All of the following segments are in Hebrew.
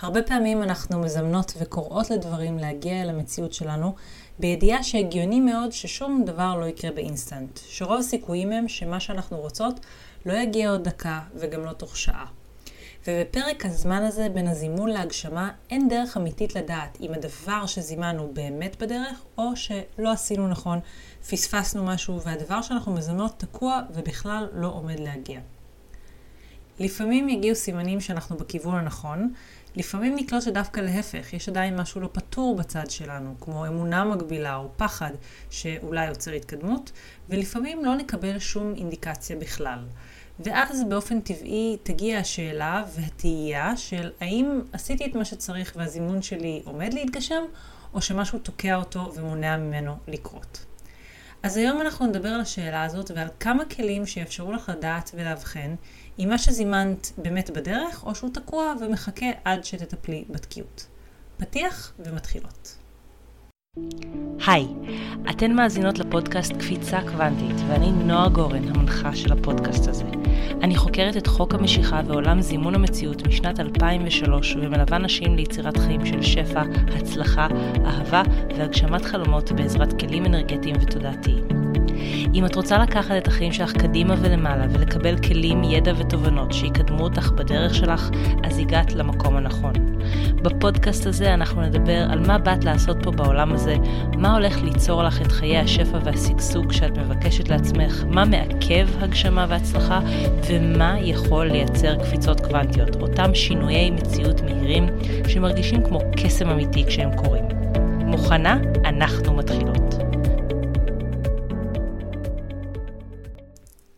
הרבה פעמים אנחנו מזמנות וקוראות לדברים להגיע אל המציאות שלנו, בידיעה שהגיוני מאוד ששום דבר לא יקרה באינסטנט, שרוב הסיכויים הם שמה שאנחנו רוצות לא יגיע עוד דקה וגם לא תוך שעה. ובפרק הזמן הזה בין הזימון להגשמה אין דרך אמיתית לדעת אם הדבר שזימנו באמת בדרך או שלא עשינו נכון, פספסנו משהו והדבר שאנחנו מזמנות תקוע ובכלל לא עומד להגיע. לפעמים יגיעו סימנים שאנחנו בכיוון הנכון, לפעמים נקלוט שדווקא להפך, יש עדיין משהו לא פתור בצד שלנו, כמו אמונה מגבילה או פחד שאולי יוצר התקדמות, ולפעמים לא נקבל שום אינדיקציה בכלל. ואז באופן טבעי תגיע השאלה והתהייה של האם עשיתי את מה שצריך והזימון שלי עומד להתגשם, או שמשהו תוקע אותו ומונע ממנו לקרות. אז היום אנחנו נדבר על השאלה הזאת ועל כמה כלים שיאפשרו לך לדעת ולאבחן אם מה שזימנת באמת בדרך, או שהוא תקוע ומחכה עד שתטפלי בתקיעות. פתיח ומתחילות. היי, אתן מאזינות לפודקאסט קפיצה קוונטית, ואני נועה גורן, המנחה של הפודקאסט הזה. אני חוקרת את חוק המשיכה ועולם זימון המציאות משנת 2003, ומלווה נשים ליצירת חיים של שפע, הצלחה, אהבה והגשמת חלומות בעזרת כלים אנרגטיים ותודעתיים. אם את רוצה לקחת את החיים שלך קדימה ולמעלה ולקבל כלים, ידע ותובנות שיקדמו אותך בדרך שלך, אז הגעת למקום הנכון. בפודקאסט הזה אנחנו נדבר על מה באת לעשות פה בעולם הזה, מה הולך ליצור לך את חיי השפע והשגשוג שאת מבקשת לעצמך, מה מעכב הגשמה והצלחה, ומה יכול לייצר קפיצות קוונטיות, אותם שינויי מציאות מהירים שמרגישים כמו קסם אמיתי כשהם קורים. מוכנה? אנחנו מתחילות.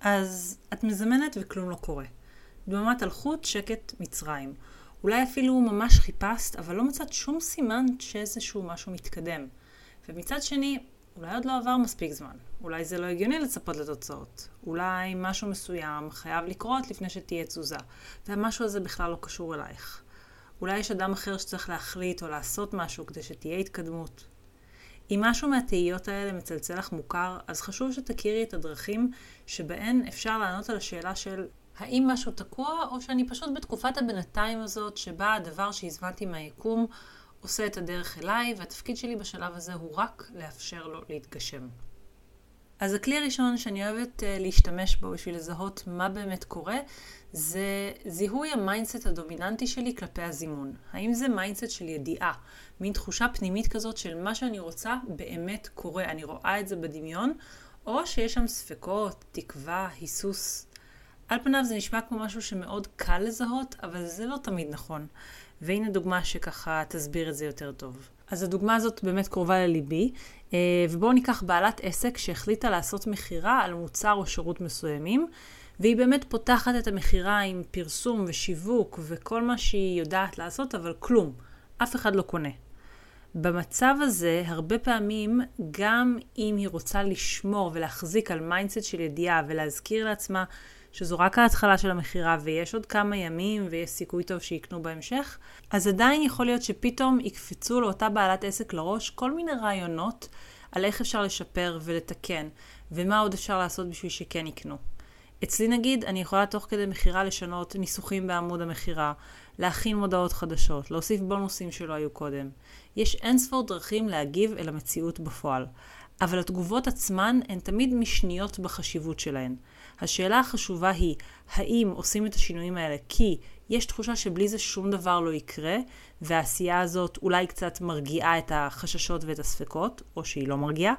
אז את מזמנת וכלום לא קורה. דממת אלחוט, שקט, מצרים. אולי אפילו ממש חיפשת, אבל לא מצאת שום סימן שאיזשהו משהו מתקדם. ומצד שני, אולי עוד לא עבר מספיק זמן. אולי זה לא הגיוני לצפות לתוצאות. אולי משהו מסוים חייב לקרות לפני שתהיה תזוזה, והמשהו הזה בכלל לא קשור אלייך. אולי יש אדם אחר שצריך להחליט או לעשות משהו כדי שתהיה התקדמות. אם משהו מהתהיות האלה מצלצל לך מוכר, אז חשוב שתכירי את הדרכים שבהן אפשר לענות על השאלה של האם משהו תקוע, או שאני פשוט בתקופת הבינתיים הזאת, שבה הדבר שהזמנתי מהיקום עושה את הדרך אליי, והתפקיד שלי בשלב הזה הוא רק לאפשר לו להתגשם. אז הכלי הראשון שאני אוהבת uh, להשתמש בו בשביל לזהות מה באמת קורה, זה זיהוי ה mindset הדומיננטי שלי כלפי הזימון. האם זה mindset של ידיעה, מין תחושה פנימית כזאת של מה שאני רוצה באמת קורה, אני רואה את זה בדמיון, או שיש שם ספקות, תקווה, היסוס. על פניו זה נשמע כמו משהו שמאוד קל לזהות, אבל זה לא תמיד נכון. והנה דוגמה שככה תסביר את זה יותר טוב. אז הדוגמה הזאת באמת קרובה לליבי, אה, ובואו ניקח בעלת עסק שהחליטה לעשות מכירה על מוצר או שירות מסוימים, והיא באמת פותחת את המכירה עם פרסום ושיווק וכל מה שהיא יודעת לעשות, אבל כלום. אף אחד לא קונה. במצב הזה, הרבה פעמים, גם אם היא רוצה לשמור ולהחזיק על mindset של ידיעה ולהזכיר לעצמה שזו רק ההתחלה של המכירה ויש עוד כמה ימים ויש סיכוי טוב שיקנו בהמשך, אז עדיין יכול להיות שפתאום יקפצו לאותה בעלת עסק לראש כל מיני רעיונות על איך אפשר לשפר ולתקן, ומה עוד אפשר לעשות בשביל שכן יקנו. אצלי נגיד, אני יכולה תוך כדי מכירה לשנות ניסוחים בעמוד המכירה, להכין מודעות חדשות, להוסיף בונוסים שלא היו קודם. יש אינספור דרכים להגיב אל המציאות בפועל, אבל התגובות עצמן הן תמיד משניות בחשיבות שלהן. השאלה החשובה היא, האם עושים את השינויים האלה כי יש תחושה שבלי זה שום דבר לא יקרה, והעשייה הזאת אולי קצת מרגיעה את החששות ואת הספקות, או שהיא לא מרגיעה,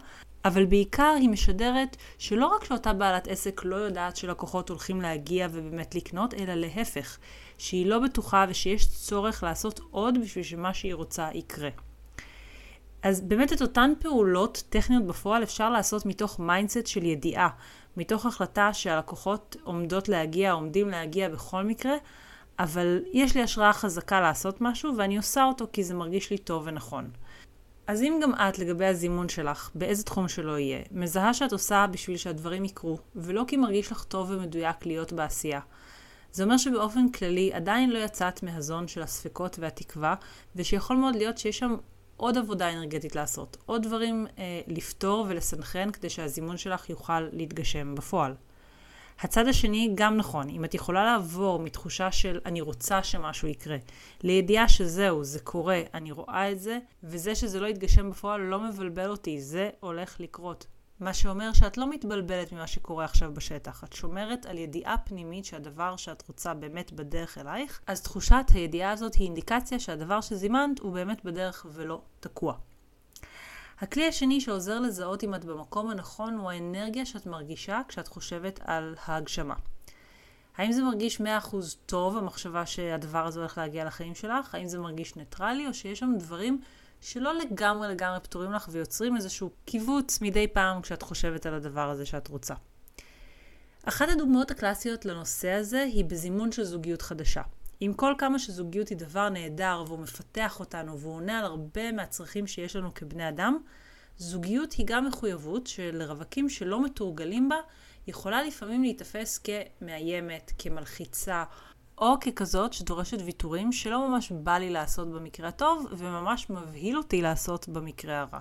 אבל בעיקר היא משדרת שלא רק שאותה בעלת עסק לא יודעת שלקוחות הולכים להגיע ובאמת לקנות, אלא להפך, שהיא לא בטוחה ושיש צורך לעשות עוד בשביל שמה שהיא רוצה יקרה. אז באמת את אותן פעולות טכניות בפועל אפשר לעשות מתוך mindset של ידיעה, מתוך החלטה שהלקוחות עומדות להגיע, עומדים להגיע בכל מקרה, אבל יש לי השראה חזקה לעשות משהו ואני עושה אותו כי זה מרגיש לי טוב ונכון. אז אם גם את, לגבי הזימון שלך, באיזה תחום שלא יהיה, מזהה שאת עושה בשביל שהדברים יקרו, ולא כי מרגיש לך טוב ומדויק להיות בעשייה, זה אומר שבאופן כללי עדיין לא יצאת מהזון של הספקות והתקווה, ושיכול מאוד להיות שיש שם עוד עבודה אנרגטית לעשות, עוד דברים אה, לפתור ולסנכרן כדי שהזימון שלך יוכל להתגשם בפועל. הצד השני גם נכון, אם את יכולה לעבור מתחושה של אני רוצה שמשהו יקרה, לידיעה שזהו, זה קורה, אני רואה את זה, וזה שזה לא יתגשם בפועל לא מבלבל אותי, זה הולך לקרות. מה שאומר שאת לא מתבלבלת ממה שקורה עכשיו בשטח. את שומרת על ידיעה פנימית שהדבר שאת רוצה באמת בדרך אלייך, אז תחושת הידיעה הזאת היא אינדיקציה שהדבר שזימנת הוא באמת בדרך ולא תקוע. הכלי השני שעוזר לזהות אם את במקום הנכון הוא האנרגיה שאת מרגישה כשאת חושבת על ההגשמה. האם זה מרגיש 100% טוב, המחשבה שהדבר הזה הולך להגיע לחיים שלך? האם זה מרגיש ניטרלי, או שיש שם דברים שלא לגמרי לגמרי פתורים לך ויוצרים איזשהו קיבוץ מדי פעם כשאת חושבת על הדבר הזה שאת רוצה? אחת הדוגמאות הקלאסיות לנושא הזה היא בזימון של זוגיות חדשה. עם כל כמה שזוגיות היא דבר נהדר והוא מפתח אותנו והוא עונה על הרבה מהצרכים שיש לנו כבני אדם, זוגיות היא גם מחויבות שלרווקים שלא מתורגלים בה יכולה לפעמים להיתפס כמאיימת, כמלחיצה, או ככזאת שדורשת ויתורים שלא ממש בא לי לעשות במקרה הטוב וממש מבהיל אותי לעשות במקרה הרע.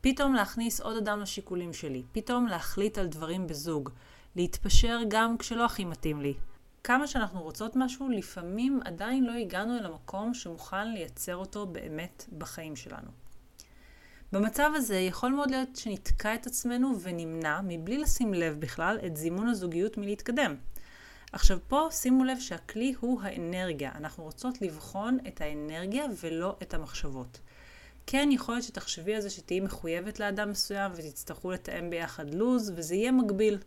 פתאום להכניס עוד אדם לשיקולים שלי, פתאום להחליט על דברים בזוג, להתפשר גם כשלא הכי מתאים לי, כמה שאנחנו רוצות משהו, לפעמים עדיין לא הגענו אל המקום שמוכן לייצר אותו באמת בחיים שלנו. במצב הזה יכול מאוד להיות שנתקע את עצמנו ונמנע, מבלי לשים לב בכלל, את זימון הזוגיות מלהתקדם. עכשיו פה שימו לב שהכלי הוא האנרגיה. אנחנו רוצות לבחון את האנרגיה ולא את המחשבות. כן, יכול להיות שתחשבי על זה שתהיי מחויבת לאדם מסוים ותצטרכו לתאם ביחד לוז, וזה יהיה מגביל.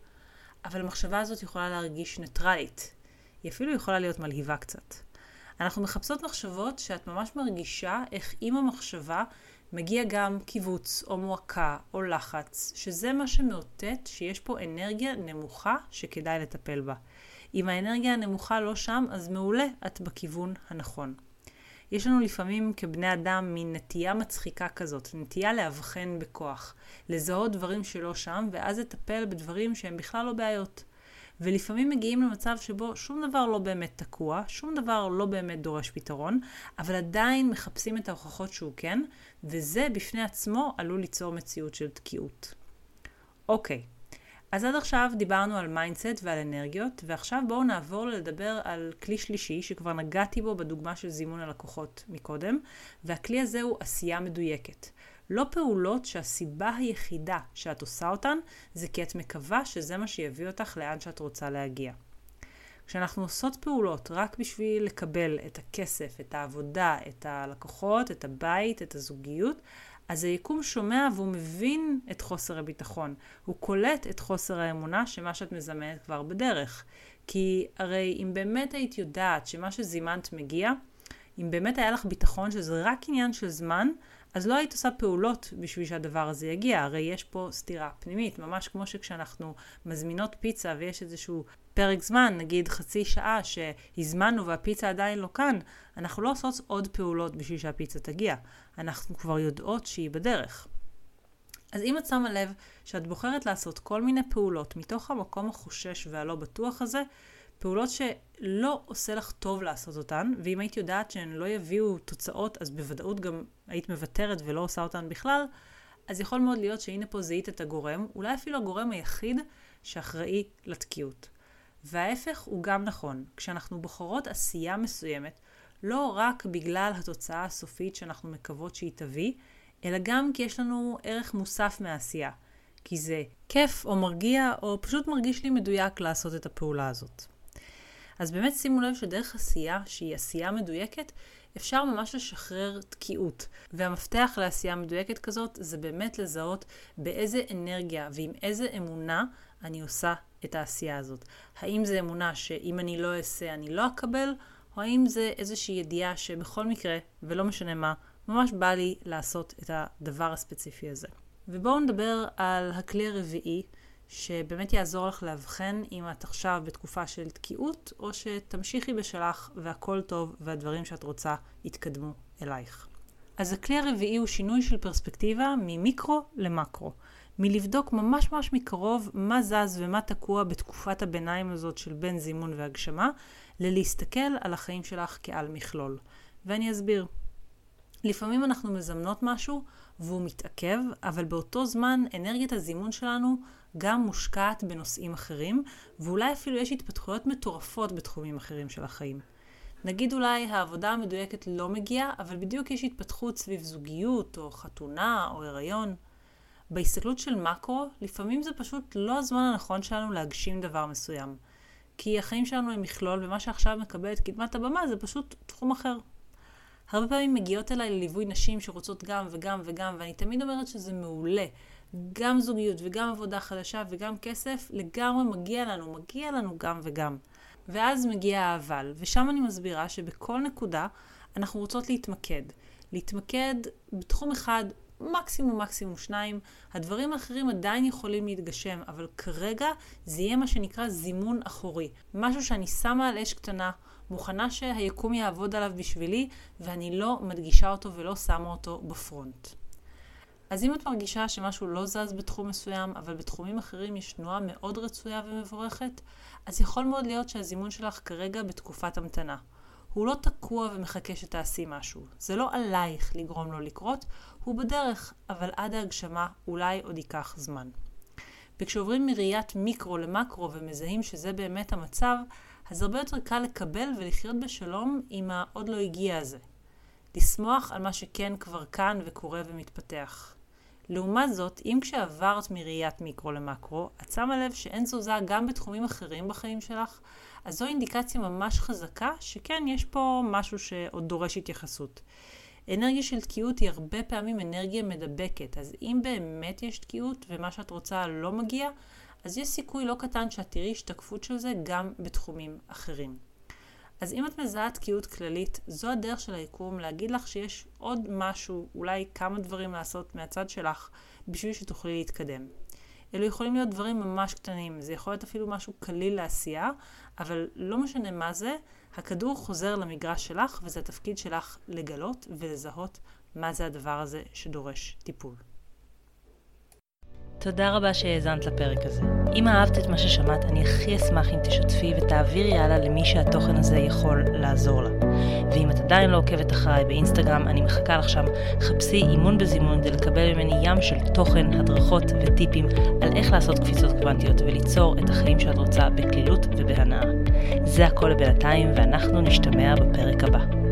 אבל המחשבה הזאת יכולה להרגיש ניטרלית. היא אפילו יכולה להיות מלהיבה קצת. אנחנו מחפשות מחשבות שאת ממש מרגישה איך עם המחשבה מגיע גם קיבוץ או מועקה או לחץ, שזה מה שמאותת שיש פה אנרגיה נמוכה שכדאי לטפל בה. אם האנרגיה הנמוכה לא שם, אז מעולה, את בכיוון הנכון. יש לנו לפעמים כבני אדם מין נטייה מצחיקה כזאת, נטייה לאבחן בכוח, לזהות דברים שלא שם, ואז לטפל בדברים שהם בכלל לא בעיות. ולפעמים מגיעים למצב שבו שום דבר לא באמת תקוע, שום דבר לא באמת דורש פתרון, אבל עדיין מחפשים את ההוכחות שהוא כן, וזה בפני עצמו עלול ליצור מציאות של תקיעות. אוקיי, אז עד עכשיו דיברנו על mindset ועל אנרגיות, ועכשיו בואו נעבור לדבר על כלי שלישי שכבר נגעתי בו בדוגמה של זימון הלקוחות מקודם, והכלי הזה הוא עשייה מדויקת. לא פעולות שהסיבה היחידה שאת עושה אותן זה כי את מקווה שזה מה שיביא אותך לאן שאת רוצה להגיע. כשאנחנו עושות פעולות רק בשביל לקבל את הכסף, את העבודה, את הלקוחות, את הבית, את הזוגיות, אז היקום שומע והוא מבין את חוסר הביטחון. הוא קולט את חוסר האמונה שמה שאת מזמנת כבר בדרך. כי הרי אם באמת היית יודעת שמה שזימנת מגיע, אם באמת היה לך ביטחון שזה רק עניין של זמן, אז לא היית עושה פעולות בשביל שהדבר הזה יגיע, הרי יש פה סתירה פנימית, ממש כמו שכשאנחנו מזמינות פיצה ויש איזשהו פרק זמן, נגיד חצי שעה שהזמנו והפיצה עדיין לא כאן, אנחנו לא עושות עוד פעולות בשביל שהפיצה תגיע, אנחנו כבר יודעות שהיא בדרך. אז אם את שמה לב שאת בוחרת לעשות כל מיני פעולות מתוך המקום החושש והלא בטוח הזה, פעולות שלא עושה לך טוב לעשות אותן, ואם היית יודעת שהן לא יביאו תוצאות, אז בוודאות גם היית מוותרת ולא עושה אותן בכלל, אז יכול מאוד להיות שהנה פה זיהית את הגורם, אולי אפילו הגורם היחיד שאחראי לתקיעות. וההפך הוא גם נכון. כשאנחנו בוחרות עשייה מסוימת, לא רק בגלל התוצאה הסופית שאנחנו מקוות שהיא תביא, אלא גם כי יש לנו ערך מוסף מהעשייה. כי זה כיף או מרגיע, או פשוט מרגיש לי מדויק לעשות את הפעולה הזאת. אז באמת שימו לב שדרך עשייה, שהיא עשייה מדויקת, אפשר ממש לשחרר תקיעות. והמפתח לעשייה מדויקת כזאת זה באמת לזהות באיזה אנרגיה ועם איזה אמונה אני עושה את העשייה הזאת. האם זה אמונה שאם אני לא אעשה אני לא אקבל, או האם זה איזושהי ידיעה שבכל מקרה, ולא משנה מה, ממש בא לי לעשות את הדבר הספציפי הזה. ובואו נדבר על הכלי הרביעי, שבאמת יעזור לך לאבחן אם את עכשיו בתקופה של תקיעות, או שתמשיכי בשלך והכל טוב והדברים שאת רוצה יתקדמו אלייך. אז הכלי הרביעי הוא שינוי של פרספקטיבה ממיקרו למקרו. מלבדוק ממש ממש מקרוב מה זז ומה תקוע בתקופת הביניים הזאת של בין זימון והגשמה, ללהסתכל על החיים שלך כעל מכלול. ואני אסביר. לפעמים אנחנו מזמנות משהו והוא מתעכב, אבל באותו זמן אנרגיית הזימון שלנו גם מושקעת בנושאים אחרים, ואולי אפילו יש התפתחויות מטורפות בתחומים אחרים של החיים. נגיד אולי העבודה המדויקת לא מגיעה, אבל בדיוק יש התפתחות סביב זוגיות, או חתונה, או הריון. בהסתכלות של מקרו, לפעמים זה פשוט לא הזמן הנכון שלנו להגשים דבר מסוים. כי החיים שלנו הם מכלול, ומה שעכשיו מקבל את קדמת הבמה זה פשוט תחום אחר. הרבה פעמים מגיעות אליי לליווי נשים שרוצות גם וגם וגם, ואני תמיד אומרת שזה מעולה. גם זוגיות וגם עבודה חדשה וגם כסף, לגמרי מגיע לנו, מגיע לנו גם וגם. ואז מגיע האבל, ושם אני מסבירה שבכל נקודה אנחנו רוצות להתמקד. להתמקד בתחום אחד, מקסימום מקסימום שניים. הדברים האחרים עדיין יכולים להתגשם, אבל כרגע זה יהיה מה שנקרא זימון אחורי. משהו שאני שמה על אש קטנה, מוכנה שהיקום יעבוד עליו בשבילי, ואני לא מדגישה אותו ולא שמה אותו בפרונט. אז אם את מרגישה שמשהו לא זז בתחום מסוים, אבל בתחומים אחרים יש תנועה מאוד רצויה ומבורכת, אז יכול מאוד להיות שהזימון שלך כרגע בתקופת המתנה. הוא לא תקוע ומחכה שתעשי משהו. זה לא עלייך לגרום לו לקרות, הוא בדרך, אבל עד ההגשמה אולי עוד ייקח זמן. וכשעוברים מראיית מיקרו למקרו ומזהים שזה באמת המצב, אז הרבה יותר קל לקבל ולחיות בשלום עם העוד לא הגיע הזה. לשמוח על מה שכן כבר כאן וקורה ומתפתח. לעומת זאת, אם כשעברת מראיית מיקרו למקרו, את שמה לב שאין תזוזה גם בתחומים אחרים בחיים שלך, אז זו אינדיקציה ממש חזקה שכן, יש פה משהו שעוד דורש התייחסות. אנרגיה של תקיעות היא הרבה פעמים אנרגיה מדבקת, אז אם באמת יש תקיעות ומה שאת רוצה לא מגיע, אז יש סיכוי לא קטן שאת תראי השתקפות של זה גם בתחומים אחרים. אז אם את מזהה תקיעות כללית, זו הדרך של היקום להגיד לך שיש עוד משהו, אולי כמה דברים לעשות מהצד שלך, בשביל שתוכלי להתקדם. אלו יכולים להיות דברים ממש קטנים, זה יכול להיות אפילו משהו קליל לעשייה, אבל לא משנה מה זה, הכדור חוזר למגרש שלך, וזה התפקיד שלך לגלות ולזהות מה זה הדבר הזה שדורש טיפול. תודה רבה שהאזנת לפרק הזה. אם אהבת את מה ששמעת, אני הכי אשמח אם תשתפי ותעבירי הלאה למי שהתוכן הזה יכול לעזור לה. ואם את עדיין לא עוקבת אחריי באינסטגרם, אני מחכה לך שם. חפשי אימון בזימון כדי לקבל ממני ים של תוכן, הדרכות וטיפים על איך לעשות קפיצות קוונטיות וליצור את החיים שאת רוצה בקלילות ובהנאה. זה הכל לבינתיים, ואנחנו נשתמע בפרק הבא.